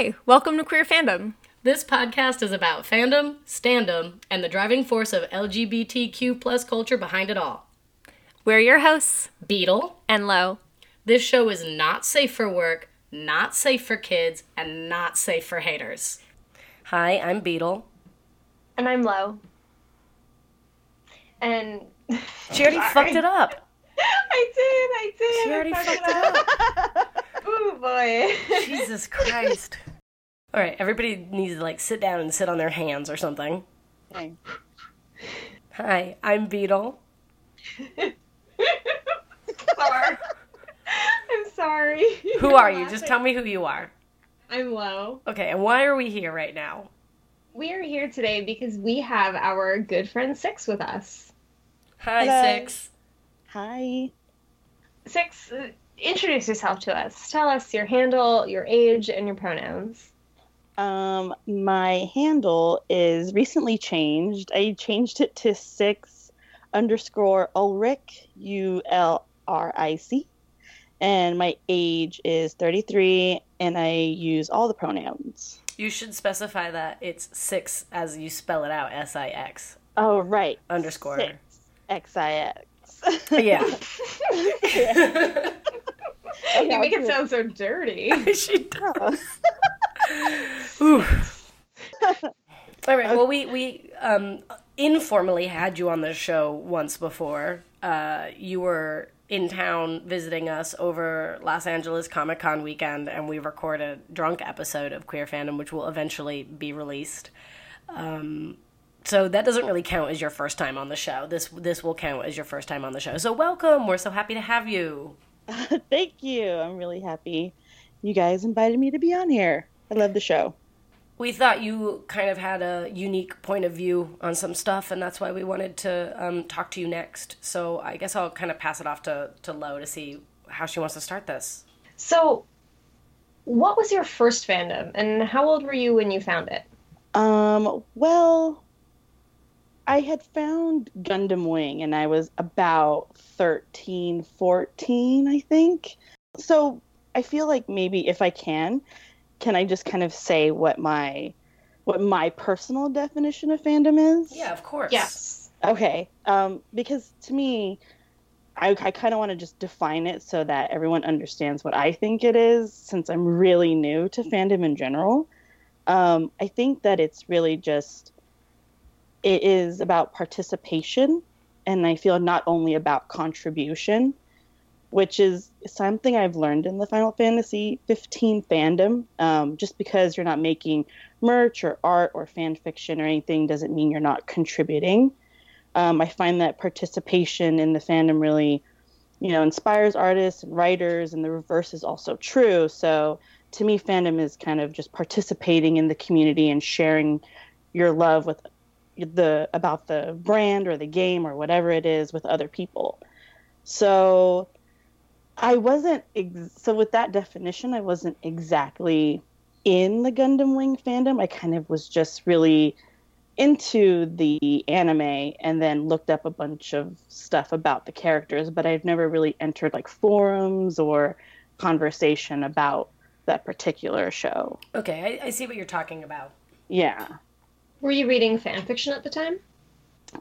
Hi, welcome to Queer Fandom. This podcast is about fandom, standom, and the driving force of LGBTQ plus culture behind it all. We're your hosts, Beedle. and Lo. This show is not safe for work, not safe for kids, and not safe for haters. Hi, I'm Beedle. And I'm Lo. And She already Sorry. fucked it up. I did, I did. She already fucked fucked it up. Ooh boy. Jesus Christ. All right, everybody needs to like sit down and sit on their hands or something. Okay. Hi, I'm Beedle. sorry. I'm sorry. Who are you? Just tell me who you are. I'm Lo. Okay, and why are we here right now? We are here today because we have our good friend Six with us. Hi, Hello. Six. Hi. Six, uh, introduce yourself to us. Tell us your handle, your age, and your pronouns. Um, my handle is recently changed. I changed it to six underscore Ulric, U L R I C. And my age is 33, and I use all the pronouns. You should specify that it's six as you spell it out, S I X Oh, right. underscore. Six. X I X. Yeah. You make it sound so dirty. she does. All right. Well, we we um, informally had you on the show once before. Uh, you were in town visiting us over Los Angeles Comic Con weekend, and we recorded a drunk episode of Queer Fandom, which will eventually be released. Um, so that doesn't really count as your first time on the show. This this will count as your first time on the show. So welcome. We're so happy to have you. Thank you. I'm really happy you guys invited me to be on here. I love the show. we thought you kind of had a unique point of view on some stuff, and that's why we wanted to um, talk to you next. So I guess I'll kind of pass it off to, to Lo to see how she wants to start this. So, what was your first fandom, and how old were you when you found it? Um, well, I had found Gundam Wing and I was about 13, 14, I think. So I feel like maybe if I can, can I just kind of say what my what my personal definition of fandom is? Yeah, of course. Yes. Okay. Um, because to me, I, I kind of want to just define it so that everyone understands what I think it is, since I'm really new to fandom in general. Um, I think that it's really just, it is about participation, and I feel not only about contribution, which is something I've learned in the Final Fantasy 15 fandom. Um, just because you're not making merch or art or fan fiction or anything doesn't mean you're not contributing um, I find that participation in the fandom really, you know, inspires artists and writers, and the reverse is also true. So to me, fandom is kind of just participating in the community and sharing your love with the about the brand or the game or whatever it is with other people. So I wasn't ex- so with that definition, I wasn't exactly in the Gundam Wing fandom. I kind of was just really into the anime and then looked up a bunch of stuff about the characters, but I've never really entered like forums or conversation about that particular show. Okay, I, I see what you're talking about. Yeah. Were you reading fan fiction at the time?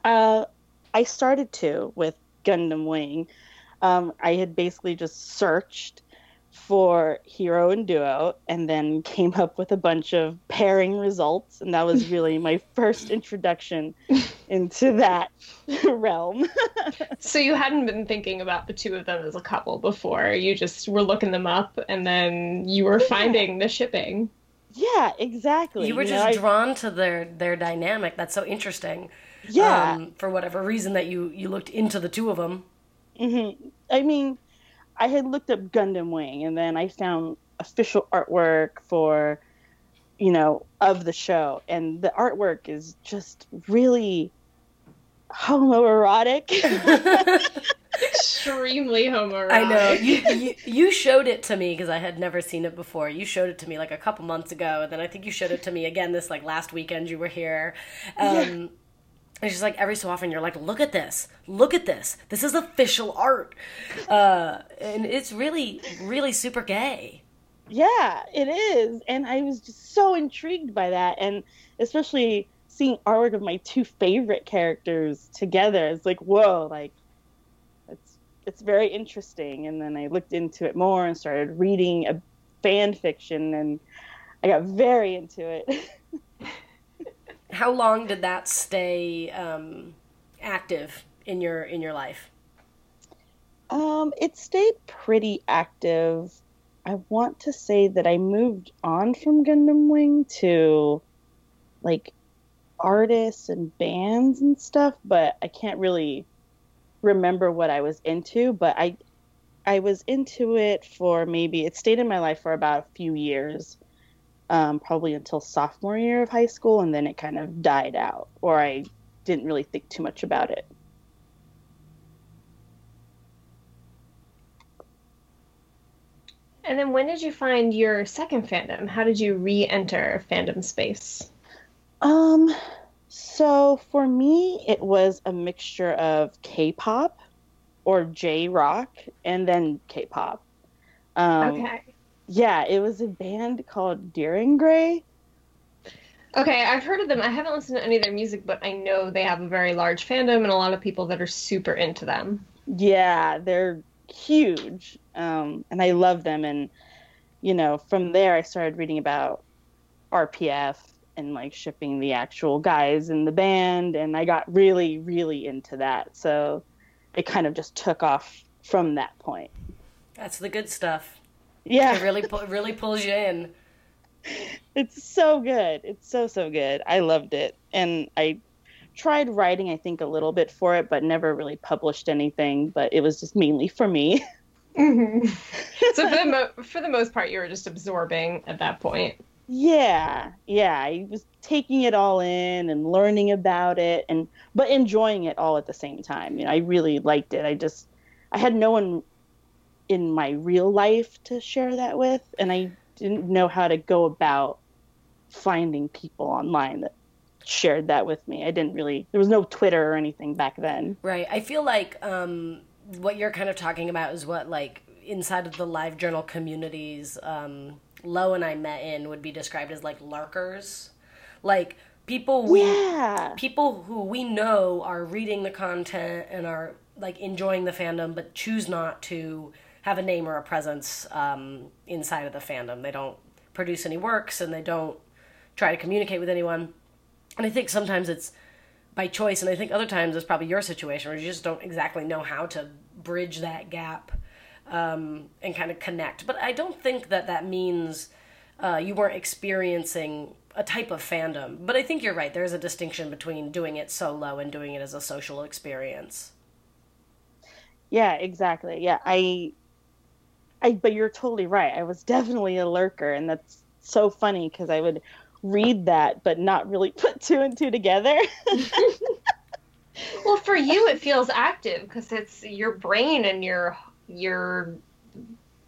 Uh, I started to with Gundam Wing. Um, I had basically just searched for hero and duo and then came up with a bunch of pairing results and that was really my first introduction into that realm So you hadn't been thinking about the two of them as a couple before. You just were looking them up, and then you were finding the shipping. yeah exactly You were know, just I- drawn to their their dynamic. That's so interesting. yeah Um, for whatever reason that you you looked into the two of them. Hmm I mean, I had looked up Gundam Wing, and then I found official artwork for, you know, of the show, and the artwork is just really homoerotic. Extremely homoerotic. I know you, you you showed it to me because I had never seen it before. You showed it to me like a couple months ago, and then I think you showed it to me again this like last weekend you were here. Um, It's just like every so often you're like, look at this, look at this. This is official art, uh, and it's really really super gay. Yeah, it is. And I was just so intrigued by that. And especially seeing artwork of my two favorite characters together. It's like, whoa, like it's it's very interesting. And then I looked into it more and started reading a fan fiction and I got very into it. How long did that stay um, active in your in your life? Um, it stayed pretty active. I want to say that I moved on from Gundam Wing to like artists and bands and stuff, but I can't really remember what I was into, but I I was into it for maybe it stayed in my life for about a few years. Um, probably until sophomore year of high school, and then it kind of died out, or I didn't really think too much about it. And then when did you find your second fandom? How did you re-enter fandom space? Um, so for me, it was a mixture of K-pop or J-rock, and then K-pop. Um, okay. Yeah, it was a band called Dir En Grey. Okay, I've heard of them. I haven't listened to any of their music, but I know they have a very large fandom and a lot of people that are super into them. Yeah, they're huge, um, and I love them. And you know, from there, I started reading about RPF and like shipping the actual guys in the band, and I got really, really into that. So it kind of just took off from that point. That's the good stuff. Yeah, it really pu- really pulls you in. It's so good. It's so so good. I loved it, and I tried writing. I think a little bit for it, but never really published anything. But it was just mainly for me. Mm-hmm. so for the mo- for the most part, you were just absorbing at that point. Yeah, yeah. I was taking it all in and learning about it, and but enjoying it all at the same time. You know, I really liked it. I just I had no one in my real life to share that with, and I didn't know how to go about finding people online that shared that with me. I didn't really. There was no Twitter or anything back then. Right. I feel like um, what you're kind of talking about is what like inside of the live journal communities um, Lo and I met in would be described as like lurkers, like people we yeah. people who we know are reading the content and are like enjoying the fandom, but choose not to have a name or a presence um, inside of the fandom. They don't produce any works and they don't try to communicate with anyone. And I think sometimes it's by choice, and I think other times it's probably your situation where you just don't exactly know how to bridge that gap um, and kind of connect. But I don't think that that means uh, you weren't experiencing a type of fandom. But I think you're right. There's a distinction between doing it solo and doing it as a social experience. Yeah, exactly. Yeah, I, I. But you're totally right. I was definitely a lurker, and that's so funny because I would read that, but not really put two and two together. well, for you, it feels active because it's your brain and your your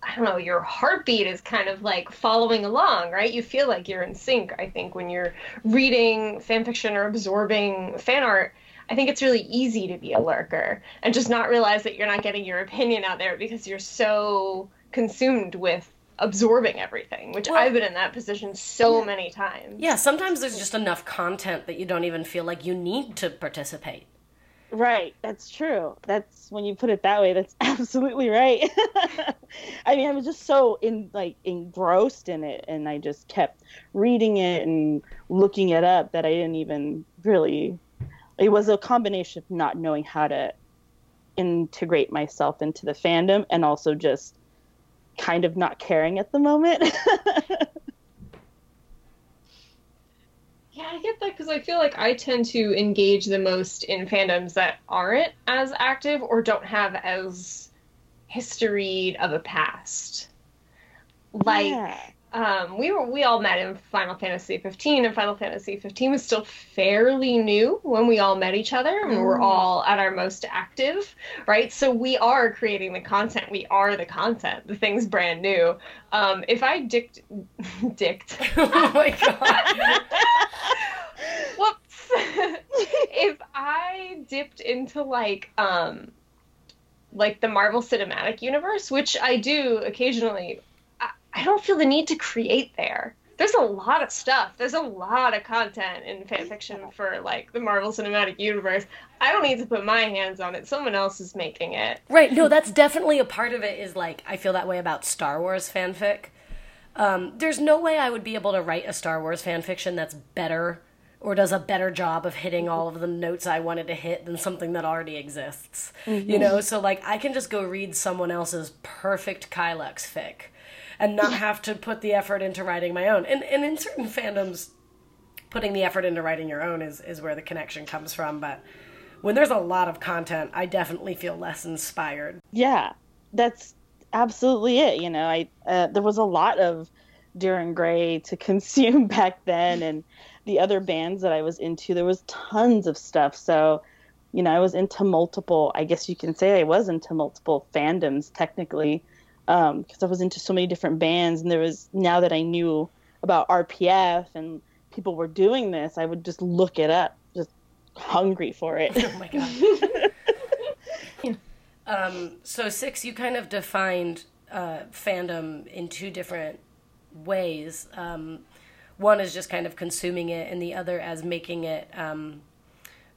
I don't know, your heartbeat is kind of like following along, right? You feel like you're in sync, I think, when you're reading fan fiction or absorbing fan art. I think it's really easy to be a lurker and just not realize that you're not getting your opinion out there because you're so consumed with absorbing everything, which well, I've been in that position so yeah. many times. Yeah, sometimes there's just enough content that you don't even feel like you need to participate. Right, that's true. That's when you put it that way. That's absolutely right. I mean, I was just so in like engrossed in it, and I just kept reading it and looking it up that I didn't even really. It was a combination of not knowing how to integrate myself into the fandom, and also just kind of not caring at the moment. Yeah, I get that because I feel like I tend to engage the most in fandoms that aren't as active or don't have as history of a past. Like, yeah. Um, we were we all met in Final Fantasy 15, and Final Fantasy 15 was still fairly new when we all met each other, and mm. we're all at our most active, right? So we are creating the content. We are the content. The thing's brand new. Um, if I dicked, dicked. oh my god. Whoops. if I dipped into like um like the Marvel Cinematic Universe, which I do occasionally I, I don't feel the need to create there. There's a lot of stuff. There's a lot of content in fanfiction for like the Marvel Cinematic Universe. I don't need to put my hands on it. Someone else is making it. Right. No, that's definitely a part of it. Is like I feel that way about Star Wars fanfic. Um, there's no way I would be able to write a Star Wars fanfiction that's better or does a better job of hitting all of the notes I wanted to hit than something that already exists. Mm-hmm. You know, so like I can just go read someone else's perfect Kylux fic and not have to put the effort into writing my own. And and in certain fandoms, putting the effort into writing your own is is where the connection comes from. But when there's a lot of content, I definitely feel less inspired. Yeah, that's absolutely it. You know, I uh, there was a lot of Dir Grey to consume back then, and the other bands that I was into, there was tons of stuff. So, you know, I was into multiple. I guess you can say I was into multiple fandoms technically because um, I was into so many different bands, and there was now that I knew about RPF and people were doing this, I would just look it up, just hungry for it. Oh my god. um, so six, you kind of defined uh, fandom in two different ways. Um, one is just kind of consuming it, and the other as making it um,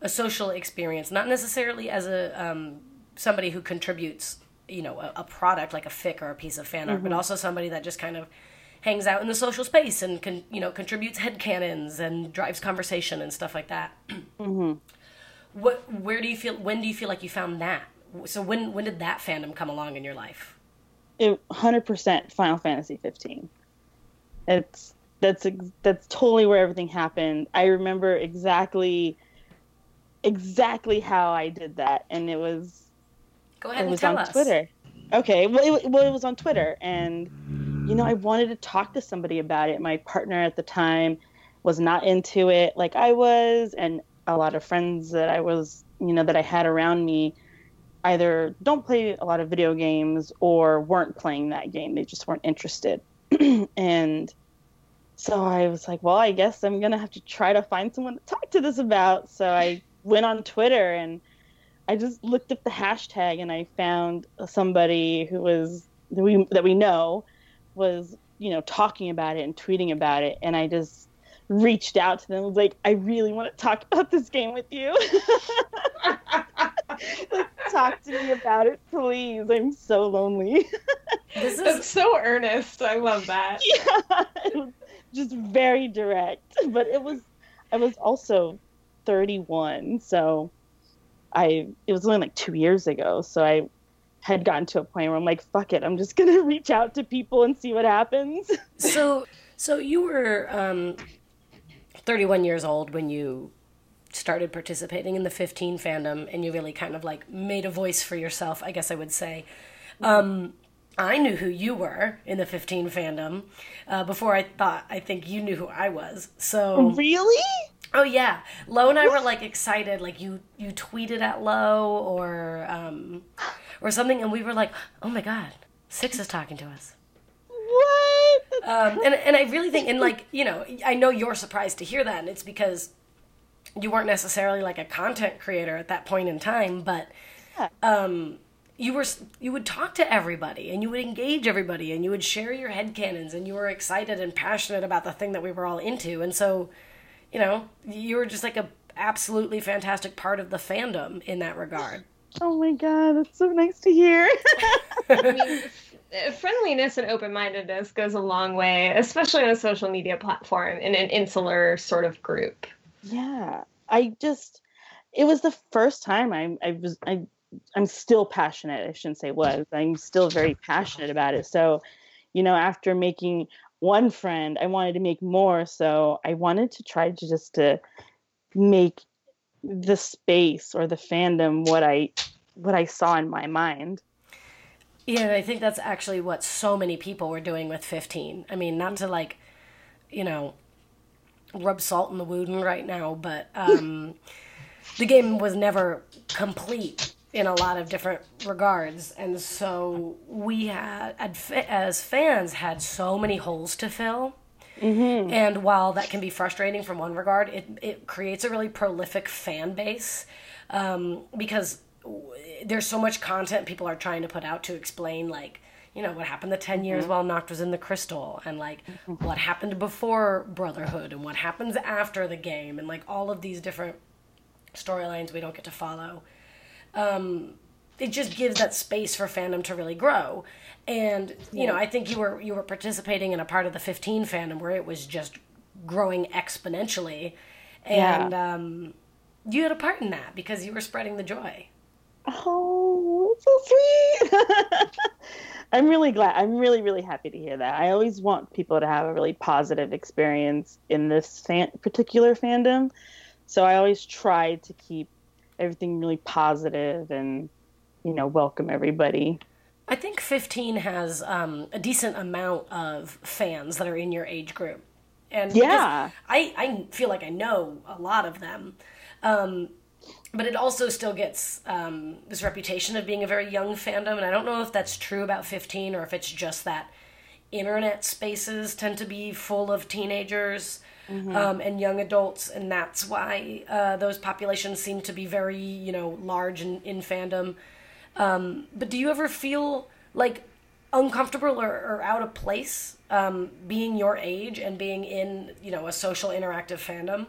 a social experience, not necessarily as a um, somebody who contributes you know a, a, product like a fic or a piece of fan art, mm-hmm. but also somebody that just kind of hangs out in the social space and can you know contributes head canons and drives conversation and stuff like that. Mm-hmm. What where do you feel when do you feel like you found that? So when when did that fandom come along in your life? It 100% Final Fantasy 15. It's that's that's totally where everything happened. I remember exactly exactly how I did that and it was Go ahead it was on us. Twitter. Okay, well it, well, it was on Twitter, and you know, I wanted to talk to somebody about it. My partner at the time was not into it like I was, and a lot of friends that I was, you know, that I had around me either don't play a lot of video games or weren't playing that game. They just weren't interested. and so I was like, well, I guess I'm going to have to try to find someone to talk to this about. So I went on Twitter and I just looked up the hashtag and I found somebody who was that we that we know was you know talking about it and tweeting about it, and I just reached out to them was like, I really want to talk about this game with you. like, talk to me about it, please. I'm so lonely. this is so earnest. I love that. Yeah, it was just very direct, but it was. I was also 31, so I it was only like two years ago, so I had gotten to a point where I'm like, fuck it, I'm just gonna reach out to people and see what happens. so, so you were um, 31 years old when you started participating in the 15 fandom, and you really kind of like made a voice for yourself. I guess I would say. Um, I knew who you were in the 15 fandom uh, before I thought I think you knew who I was. So really, Oh yeah, Lo and I were like excited. Like you, you tweeted at Lo or um, or something, and we were like, "Oh my god, Six is talking to us." What? Um, and and I really think, and like you know, I know you're surprised to hear that, and it's because you weren't necessarily like a content creator at that point in time, but um, you were you would talk to everybody and you would engage everybody and you would share your head canons and you were excited and passionate about the thing that we were all into, and so you know, you were just like a absolutely fantastic part of the fandom in that regard. Oh my god, that's so nice to hear. I mean, friendliness and open-mindedness goes a long way, especially on a social media platform in an insular sort of group. Yeah, I just it was the first time I I was I I'm still passionate. I shouldn't say was. I'm still very passionate about it. So, you know, after making one friend i wanted to make more so i wanted to try to just to make the space or the fandom what i what i saw in my mind. Yeah i think that's actually what so many people were doing with 15 i mean not to like you know rub salt in the wound right now but um the game was never complete in a lot of different regards. And so we had as fans had so many holes to fill. Mm-hmm. and while that can be frustrating from one regard it, it creates a really prolific fan base um, because there's so much content people are trying to put out to explain like you know what happened the 10 years while Noct was in the crystal and like what happened before brotherhood and what happens after the game and like all of these different storylines we don't get to follow um, it just gives that space for fandom to really grow and you know i think you were you were participating in a part of the 15 fandom where it was just growing exponentially and um, you had a part in that because you were spreading the joy Oh, so sweet. I'm really glad. I'm really, really happy to hear that. I always want people to have a really positive experience in this fan- particular fandom. So I always try to keep everything really positive and, you know, welcome everybody. I think 15 has um, a decent amount of fans that are in your age group. And Yeah. I, I feel like I know a lot of them. Um, but it also still gets um, this reputation of being a very young fandom. And I don't know if that's true about 15 or if it's just that internet spaces tend to be full of teenagers um, and young adults. And that's why uh, those populations seem to be very, you know, large in, in fandom. Um, but do you ever feel like uncomfortable or, or out of place um, being your age and being in, you know, a social interactive fandom?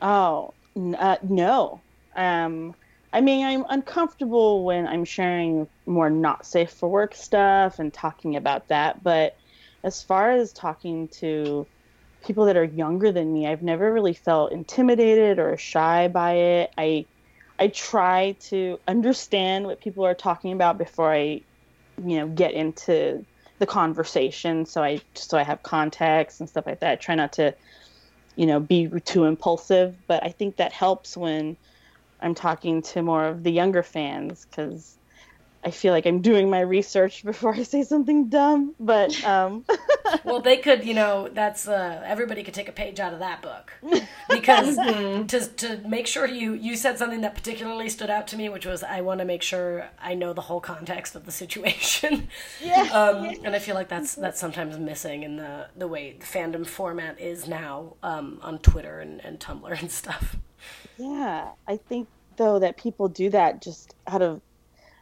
Oh, n- uh, no. Um, I mean, I'm uncomfortable when I'm sharing more not safe for work stuff and talking about that. But as far as talking to people that are younger than me, I've never really felt intimidated or shy by it. I I try to understand what people are talking about before I, you know, get into the conversation. So I so I have context and stuff like that. I try not to you know be too impulsive but i think that helps when i'm talking to more of the younger fans because i feel like i'm doing my research before i say something dumb but um Well, they could, you know, that's uh, everybody could take a page out of that book. Because to to make sure you you said something that particularly stood out to me, which was I want to make sure I know the whole context of the situation. yeah um, and I feel like that's that's sometimes missing in the the way the fandom format is now um, on Twitter and, and Tumblr and stuff. yeah i think though that people do that just out of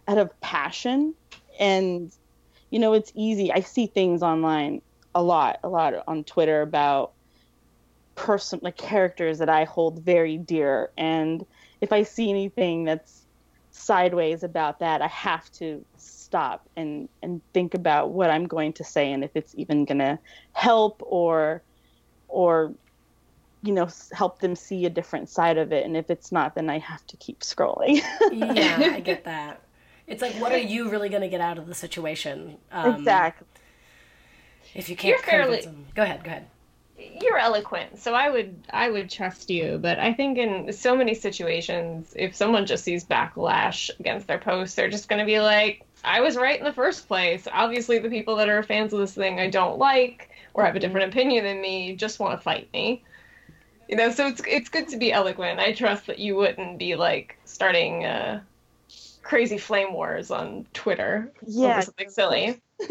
out of passion. And you know it's easy. I see things online a lot a lot on twitter about person like characters that i hold very dear. And if i see anything that's sideways about that i have to stop and and think about what i'm going to say and if it's even going to help or or you know help them see a different side of it. And if it's not then i have to keep scrolling. Yeah, I get that. It's like, what are you really going to get out of the situation? Um, exactly If you can't You're fairly- them. Go ahead, go ahead. you're eloquent so i would i would trust you but i think in so many situations if someone just sees backlash against their post they're just going to be like i was right in the first place obviously the people that are fans of this thing i don't like or have a different opinion than me just want to fight me you know so it's it's good to be eloquent i trust that you wouldn't be like starting uh crazy flame wars on twitter. Yeah. something silly?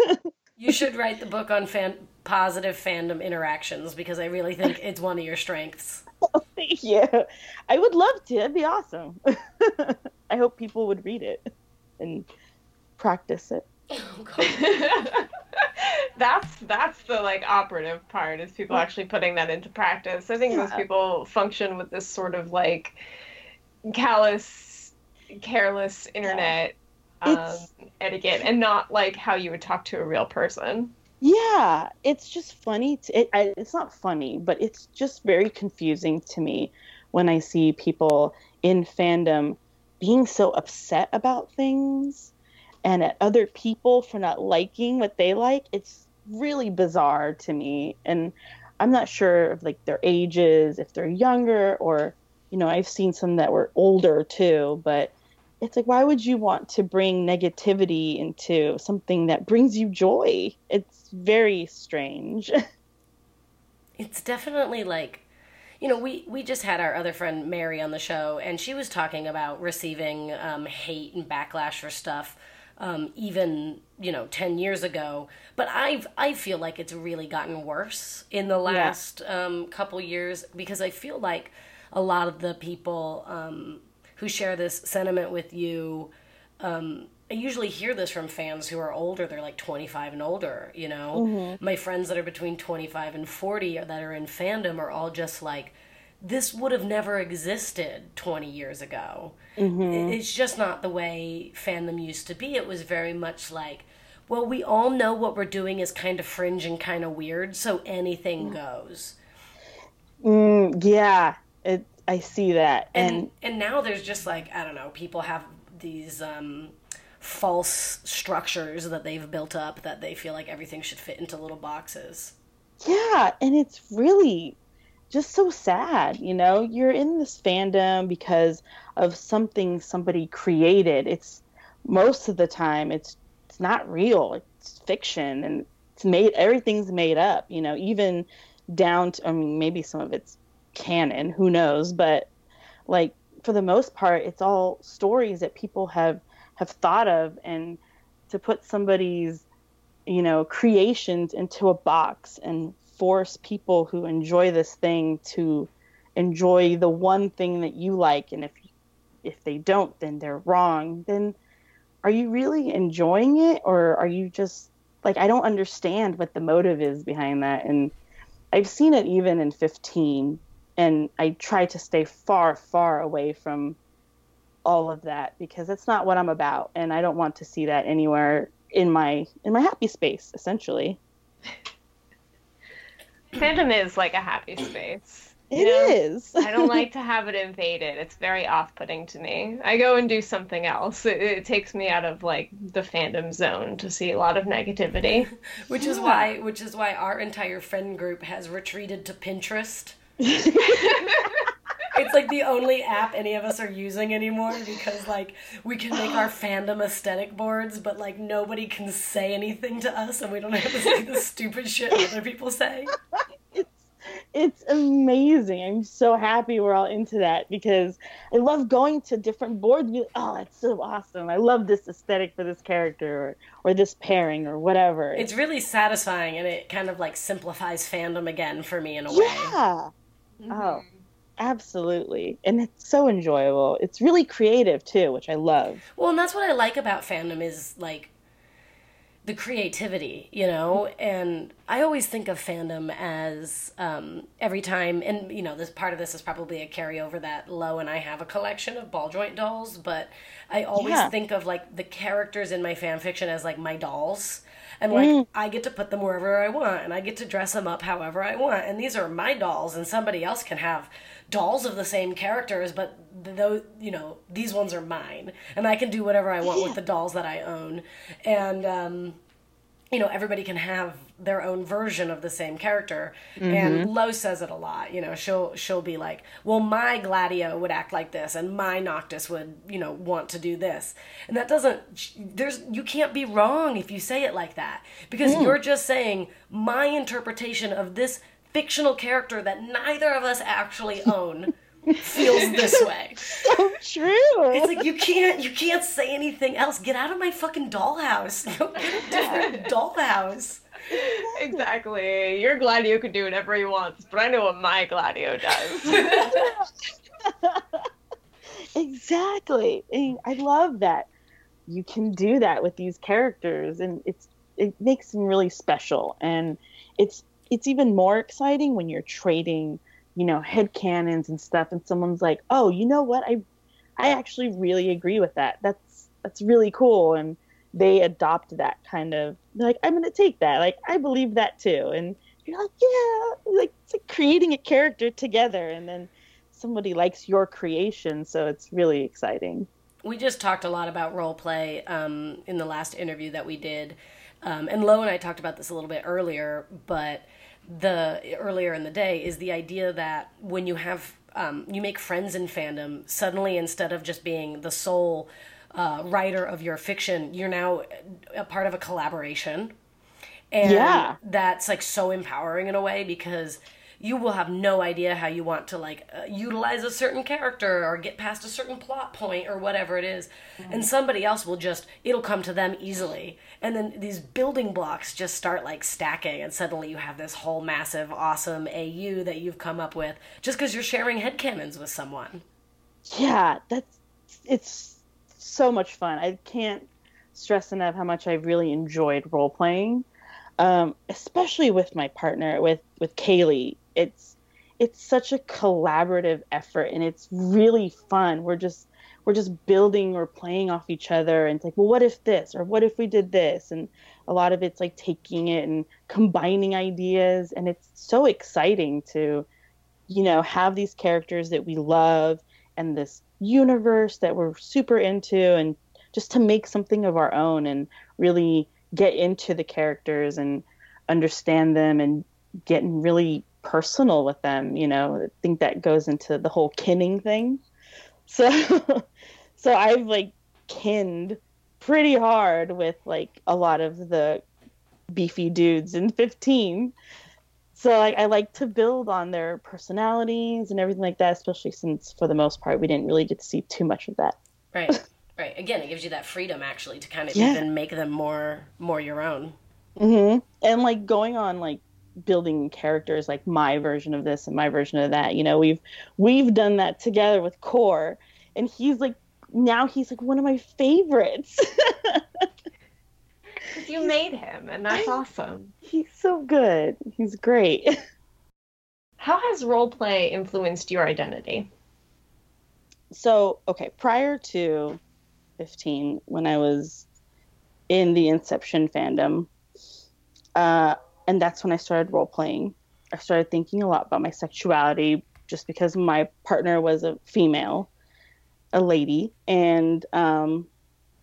You should write the book on fan- positive fandom interactions because I really think it's one of your strengths. Oh, thank you. I would love to. It'd be awesome. I hope people would read it and practice it. That's that's the like operative part is people actually putting that into practice. I think most people function with this sort of like callous, careless internet um, etiquette, and not like how you would talk to a real person. Yeah, it's just funny. To, it, I, it's not funny, but it's just very confusing to me when I see people in fandom being so upset about things and at other people for not liking what they like. It's really bizarre to me, and I'm not sure of like their ages, if they're younger, or you know, I've seen some that were older too, but. It's like, why would you want to bring negativity into something that brings you joy? It's very strange. It's definitely like, you know, we, we just had our other friend Mary on the show, and she was talking about receiving um, hate and backlash for stuff. Um, even you know 10 years ago but i've i feel like it's really gotten worse in the last um, couple years because i feel like a lot of the people um, who share this sentiment with you um, I usually hear this from fans who are older. They're like 25 and older, you know? My friends that are between 25 and 40 that are in fandom are all just like, this would have never existed 20 years ago. It's just not the way fandom used to be. It was very much like, well, we all know what we're doing is kind of fringe and kind of weird, so anything goes. Mm, yeah, it. I see that, and, and and now there's just like I don't know, people have these um, false structures that they've built up that they feel like everything should fit into little boxes. yeah, and it's really just so sad. You know, you're in this fandom because of something somebody created. It's most of the time it's it's not real. It's fiction, and it's made. Everything's made up. You know, even down to. I mean, maybe some of it's canon. Who knows? But like for the most part, it's all stories that people have have thought of, and to put somebody's you know creations into a box and force people who enjoy this thing to enjoy the one thing that you like and if if they don't then they're wrong then are you really enjoying it or are you just like I don't understand what the motive is behind that and I've seen it even in 15 and I try to stay far far away from all of that because that's not what I'm about and I don't want to see that anywhere in my in my happy space essentially Fandom is like a happy space. It you know? is. I don't like to have it invaded. It's very off-putting to me. I go and do something else. It, it takes me out of like the fandom zone to see a lot of negativity. Which is why which is why our entire friend group has retreated to Pinterest. It's like the only app any of us are using anymore because like we can make our fandom aesthetic boards, but like nobody can say anything to us and we don't have to say the stupid shit other people say. it's it's amazing. I'm so happy we're all into that because I love going to different boards. And be like, oh, that's so awesome! I love this aesthetic for this character or, or this pairing or whatever. It's really satisfying and it kind of like simplifies fandom again for me in a way. yeah. Oh, absolutely, and it's so enjoyable. It's really creative too, which I love. Well, and that's what I like about fandom is like the creativity, you know. And I always think of fandom as um, every time, and you know, this part of this is probably a carryover that Lo and I have a collection of ball joint dolls, but I always Yeah. think of like the characters in my fan fiction as like my dolls. And like I get to put them wherever I want, and I get to dress them up however I want. And these are my dolls, and somebody else can have dolls of the same characters, but though you know these ones are mine, and I can do whatever I want with the dolls that I own. And um, you know everybody can have their own version of the same character. And mm-hmm. Lo says it a lot you know she'll she'll be like well my gladio would act like this and my noctis would you know want to do this. And that doesn't there's you can't be wrong if you say it like that because mm. you're just saying my interpretation of this fictional character that neither of us actually own feels this way So true. it's like you can't you can't say anything else. Get out of my fucking dollhouse. Go get a different dollhouse. exactly. Your Gladio can do whatever he wants, but I know what my Gladio does. exactly. And I love that you can do that with these characters, and it's it makes them really special. And it's it's even more exciting when you're trading, you know, head canons and stuff, and someone's like, "Oh, you know what? I I actually really agree with that. That's that's really cool." And they adopt that kind of like, "I'm gonna take that. Like, I believe that too." And you're like, "Yeah," like it's like creating a character together, and then somebody likes your creation, so it's really exciting. We just talked a lot about role play um, in the last interview that we did, um, and Lo and I talked about this a little bit earlier. But the earlier in the day is the idea that when you have um, you make friends in fandom, suddenly instead of just being the sole uh, writer of your fiction, you're now a part of a collaboration. And Yeah. that's like so empowering in a way because you will have no idea how you want to like uh, utilize a certain character or get past a certain plot point or whatever it is. and somebody else will just it'll come to them easily and then these building blocks just start like stacking and suddenly you have this whole massive awesome AU that you've come up with just because you're sharing headcanons with someone Yeah, that's it's so much fun. I can't stress enough how much I really enjoyed role playing, um, especially with my partner with with Kaylee. It's it's such a collaborative effort and it's really fun. We're just we're just building or playing off each other and it's like, well, what if this or what if we did this? And a lot of it's like taking it and combining ideas and it's so exciting to you know have these characters that we love and this universe that we're super into and just to make something of our own and really get into the characters and understand them and getting really personal with them you know i think that goes into the whole kinning thing so so i've like kinned pretty hard with like a lot of the beefy dudes in 15 so like I like to build on their personalities and everything like that, especially since for the most part we didn't really get to see too much of that. Right. Right. Again, it gives you that freedom actually to kind of yeah. even make them more more your own. Mm-hmm. And like going on like building characters like my version of this and my version of that. You know, we've we've done that together with Cor, and he's like now he's like one of my favorites. You made him, and that's awesome. He's so good. He's great. How has role play influenced your identity? So, okay, prior to 15, when I was in the Inception fandom, uh, and that's when I started role playing. I started thinking a lot about my sexuality just because my partner was a female, a lady. And, um,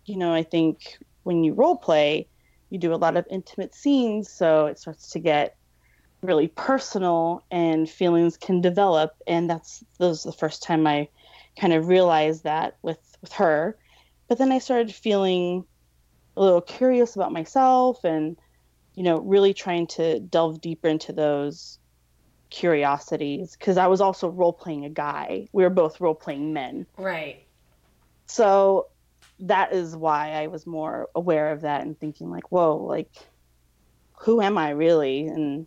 you know, I think when you role play, you do a lot of intimate scenes, so it starts to get really personal and feelings can develop. And that's that was the first time I kind of realized that with with her. But then I started feeling a little curious about myself and you know really trying to delve deeper into those curiosities because I was also role playing a guy. We were both role playing men. Right. So that is why I was more aware of that and thinking like, whoa, like who am I really? And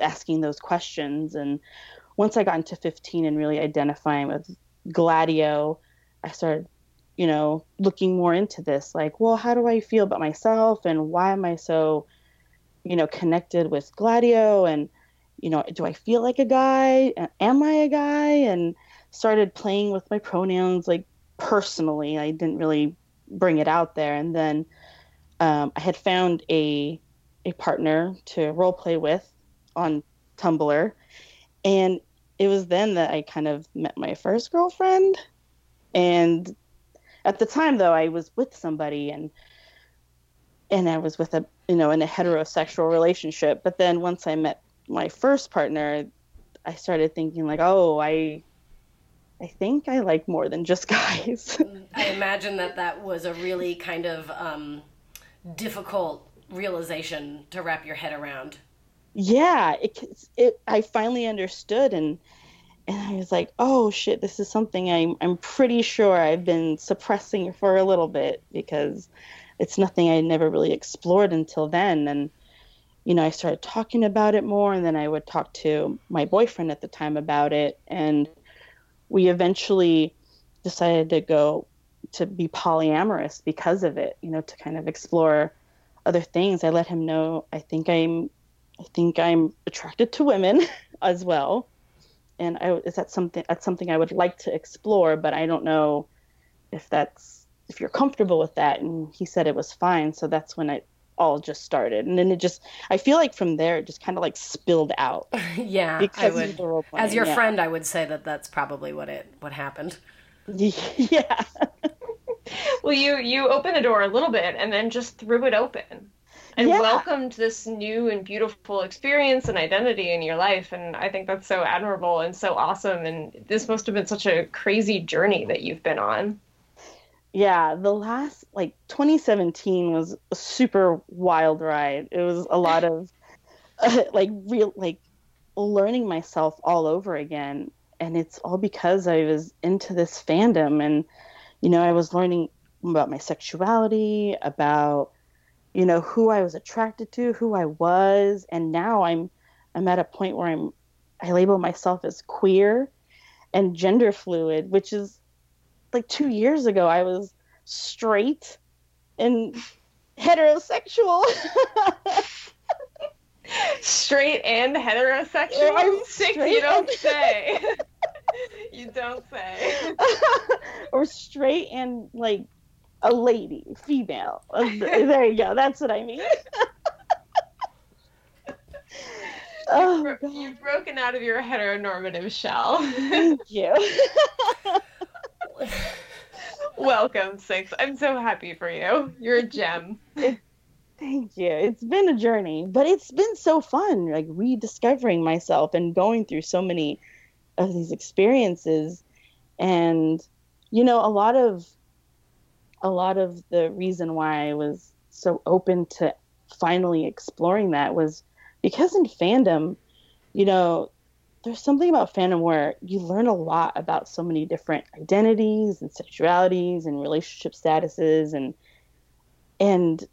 asking those questions. And once I got into 15 and really identifying with Gladio, I started, you know, looking more into this. Like, well, how do I feel about myself and why am I so, you know, connected with Gladio? And, you know, do I feel like a guy? Am I a guy? And started playing with my pronouns like personally. I didn't really bring it out there. And then um, I had found a a partner to role play with on Tumblr, and it was then that I kind of met my first girlfriend. And at the time, though, I was with somebody, and and I was with a you know in a heterosexual relationship. But then once I met my first partner, I started thinking like, oh, I I think I like more than just guys. I imagine that that was a really kind of um, difficult realization to wrap your head around. Yeah, it, it I finally understood and and I was like, "Oh shit, this is something I'm I'm pretty sure I've been suppressing for a little bit because it's nothing I never really explored until then and you know, I started talking about it more and then I would talk to my boyfriend at the time about it and we eventually decided to go to be polyamorous because of it, you know, to kind of explore other things. I let him know I think I'm I think I'm attracted to women as well. And I is that something that's something I would like to explore, but I don't know if that's if you're comfortable with that and he said it was fine, so that's when it all just started. And then it just i feel like from there it just kind of like spilled out. Yeah i would. as your yeah. friend i would say that that's probably what it what happened. Yeah. Well you you opened the door a little bit and then just threw it open and yeah. welcomed this new and beautiful experience and identity in your life and i think that's so admirable and so awesome and this must have been such a crazy journey that you've been on yeah, the last like 2017 was a super wild ride. It was a lot of like real like learning myself all over again, and it's all because I was into this fandom, and you know I was learning about my sexuality, about you know who I was attracted to, who I was, and now I'm I'm at a point where I'm I label myself as queer and gender fluid, which is like two years ago, I was straight and heterosexual. straight and heterosexual. I'm straight you don't say. you don't say. or straight and like a lady, female. Uh, there you go. That's what I mean. oh, Bro- God. You've broken out of your heteronormative shell. Thank you. Welcome, Six. I'm so happy for you. You're a gem. Thank you. It's been a journey, but it's been so fun, like rediscovering myself and going through so many of these experiences. And you know, a lot of a lot of the reason why I was so open to finally exploring that was because in fandom, you know, there's something about fandom where you learn a lot about so many different identities and sexualities and relationship statuses and and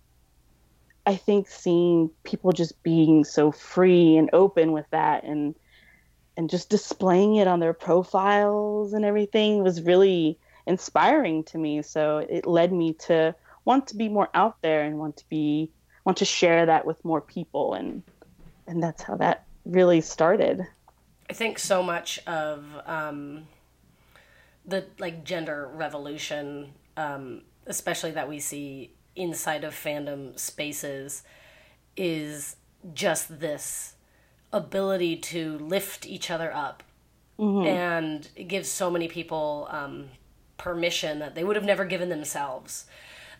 I think seeing people just being so free and open with that and and just displaying it on their profiles and everything was really inspiring to me. So it led me to want to be more out there and want to be want to share that with more people and and that's how that really started. I think so much of um, the like gender revolution, um, especially that we see inside of fandom spaces, is just this ability to lift each other up, and it gives so many people um, permission that they would have never given themselves.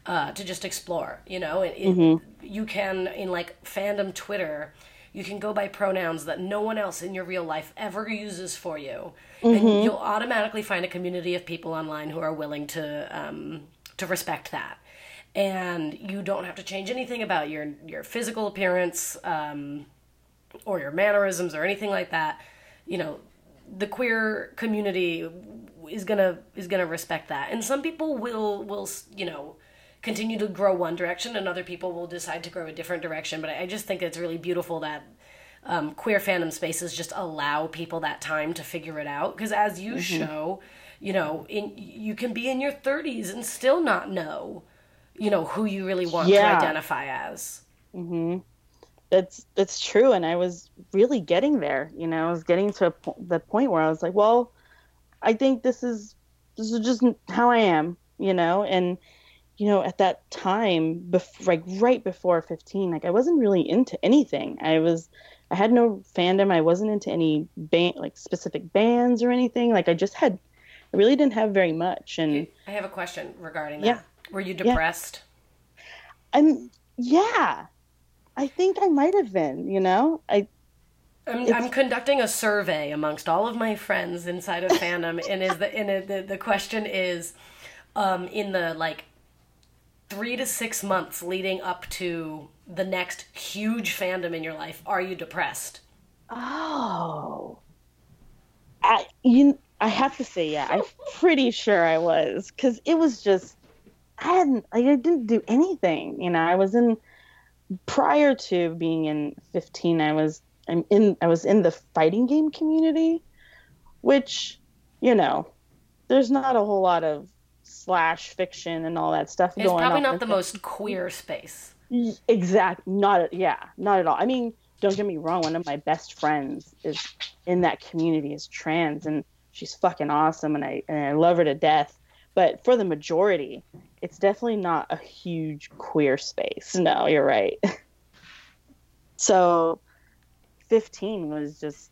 Uh, to just explore, you know, it, it, you can in like fandom Twitter, you can go by pronouns that no one else in your real life ever uses for you, and you'll automatically find a community of people online who are willing to um, to respect that. And you don't have to change anything about your your physical appearance um, or your mannerisms or anything like that. You know, the queer community is gonna is gonna respect that, and some people will will you know continue to grow one direction, and other people will decide to grow a different direction. But I just think it's really beautiful that um, queer fandom spaces just allow people that time to figure it out. Because as you show, you know, in you can be in your 30s and still not know, you know, who you really want Yeah. to identify as. Hmm. That's that's true, and I was really getting there. You know, I was getting to a po- the point where I was like, well, I think this is this is just how I am. You know, and you know, at that time, bef- like right before 15, like I wasn't really into anything. I was, I had no fandom. I wasn't into any band, like specific bands or anything. Like I just had, I really didn't have very much. And I have a question regarding Yeah. that. Were you depressed? I'm, yeah, I think I might have been, you know, I, I'm, I'm conducting a survey amongst all of my friends inside of fandom, and is the and the the question is, um, in the like three to six months leading up to the next huge fandom in your life, are you depressed? oh, I, you, I have to say, yeah, I'm pretty sure I was, cause it was just, I hadn't, I didn't do anything, you know, I was in, prior to being in 15 i was i'm in i was in the fighting game community which you know there's not a whole lot of slash fiction and all that stuff It's going probably not the most queer space. exact not yeah not at all. I mean don't get me wrong one of my best friends is in that community is trans and she's fucking awesome and i and i love her to death. But for the majority it's definitely not a huge queer space. No you're right. So 15 was just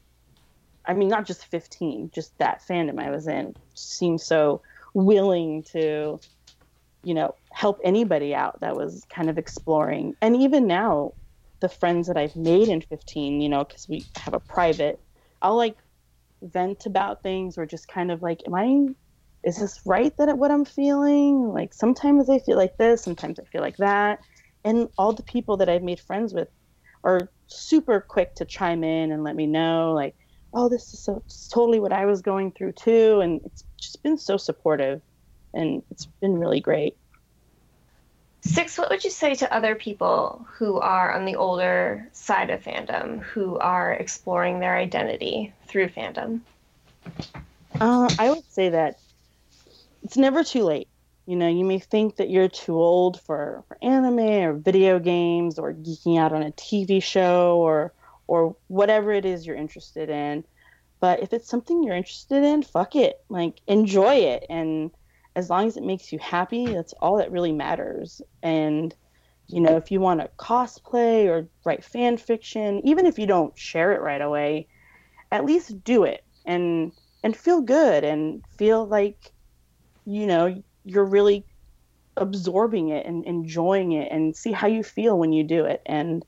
i mean not just 15 just that fandom i was in seemed so willing to you know help anybody out that was kind of exploring. And even now the friends that i've made in 15 you know because we have a private i'll like vent about things or just kind of like am i is this right that what i'm feeling? Like sometimes i feel like this sometimes i feel like that. And all the people that i've made friends with are super quick to chime in and let me know like oh this is so totally what i was going through too. And it's just been so supportive and it's been really great Six, what would you say to other people who are on the older side of fandom, who are exploring their identity through fandom? Uh, I would say that it's never too late. You know, you may think that you're too old for, for anime or video games or geeking out on a TV show or or whatever it is you're interested in. But if it's something you're interested in, fuck it. Like enjoy it and as long as it makes you happy, that's all that really matters. And you know, if you want to cosplay or write fan fiction, even if you don't share it right away, at least do it and and feel good and feel like you know you're really absorbing it and enjoying it and see how you feel when you do it and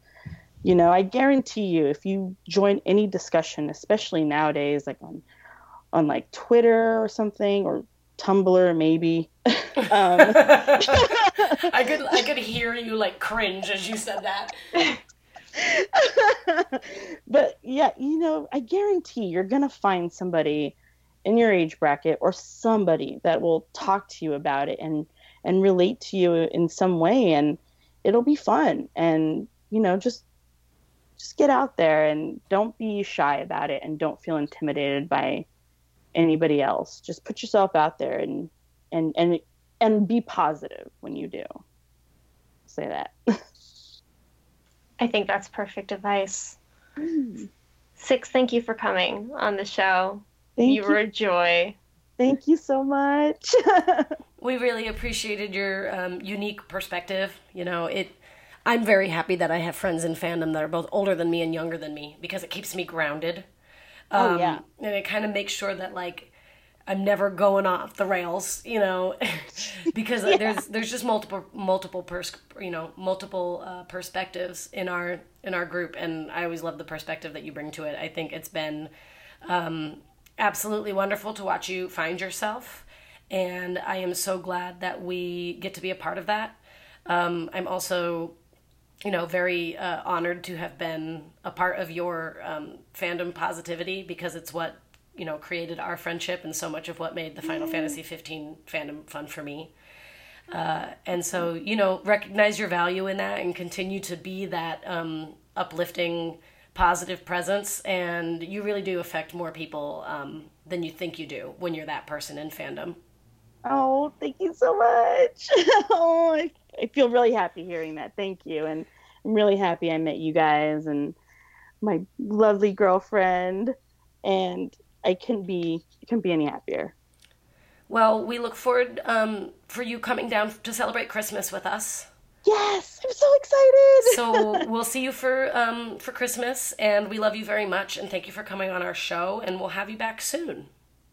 you know i guarantee you if you join any discussion especially nowadays like on on like twitter or something or tumblr maybe um, i could i could hear you like cringe as you said that. But yeah you know i guarantee you're gonna find somebody in your age bracket or somebody that will talk to you about it and and relate to you in some way and it'll be fun. And you know just just get out there and don't be shy about it and don't feel intimidated by anybody else just put yourself out there and and and and be positive when you do say that i think that's perfect advice six thank you for coming on the show Thank you, you were a joy. Thank you so much. we really appreciated your um, unique perspective. You know, it. I'm very happy that I have friends in fandom that are both older than me and younger than me because it keeps me grounded. Oh, um, oh yeah, and it kind of makes sure that like I'm never going off the rails, you know, because yeah. there's there's just multiple multiple pers- you know multiple uh, perspectives in our in our group, and I always love the perspective that you bring to it. I think it's been um, absolutely wonderful to watch you find yourself. And I am so glad that we get to be a part of that. Um, I'm also, you know, very uh, honored to have been a part of your um, fandom positivity because it's what, you know, created our friendship and so much of what made the Final Fantasy 15 fandom fun for me. Uh, and so, you know, recognize your value in that and continue to be that um, uplifting positive presence, and you really do affect more people um, than you think you do when you're that person in fandom. Oh, thank you so much. oh, I, I feel really happy hearing that. Thank you, and I'm really happy I met you guys and my lovely girlfriend, and I couldn't be couldn't be any happier. Well, we look forward um, for you coming down to celebrate Christmas with us. Yes, I'm so excited. so we'll see you for um, for Christmas, and we love you very much, and thank you for coming on our show, and we'll have you back soon.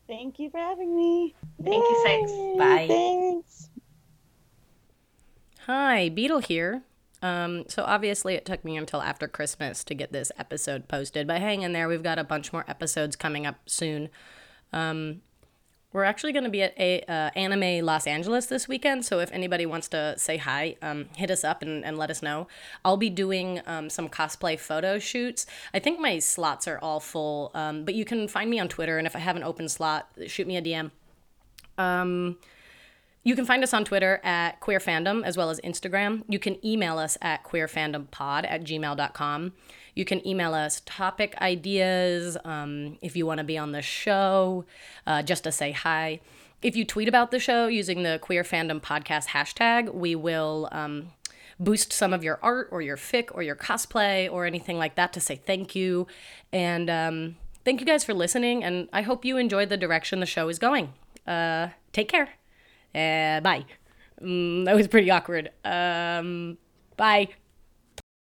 Thank you for having me. Thank Yay. you, thanks. Bye. Thanks. Hi, Beedle here. Um, so obviously it took me until after Christmas to get this episode posted, but hang in there. We've got a bunch more episodes coming up soon. Um, we're actually going to be at a uh, Anime Los Angeles this weekend, so if anybody wants to say hi, um, hit us up and, and let us know. I'll be doing um, some cosplay photo shoots. I think my slots are all full, um, but you can find me on Twitter, and if I have an open slot, shoot me a DM. Um, you can find us on Twitter at Queer Fandom as well as Instagram. You can email us at queerfandompod at gmail.com. You can email us topic ideas um, if you want to be on the show, uh, just to say hi. If you tweet about the show using the Queer Fandom Podcast hashtag, we will um, boost some of your art or your fic or your cosplay or anything like that to say thank you. And um, thank you guys for listening, and I hope you enjoyed the direction the show is going. Uh, take care. Uh, bye. Mm, that was pretty awkward. Um, bye.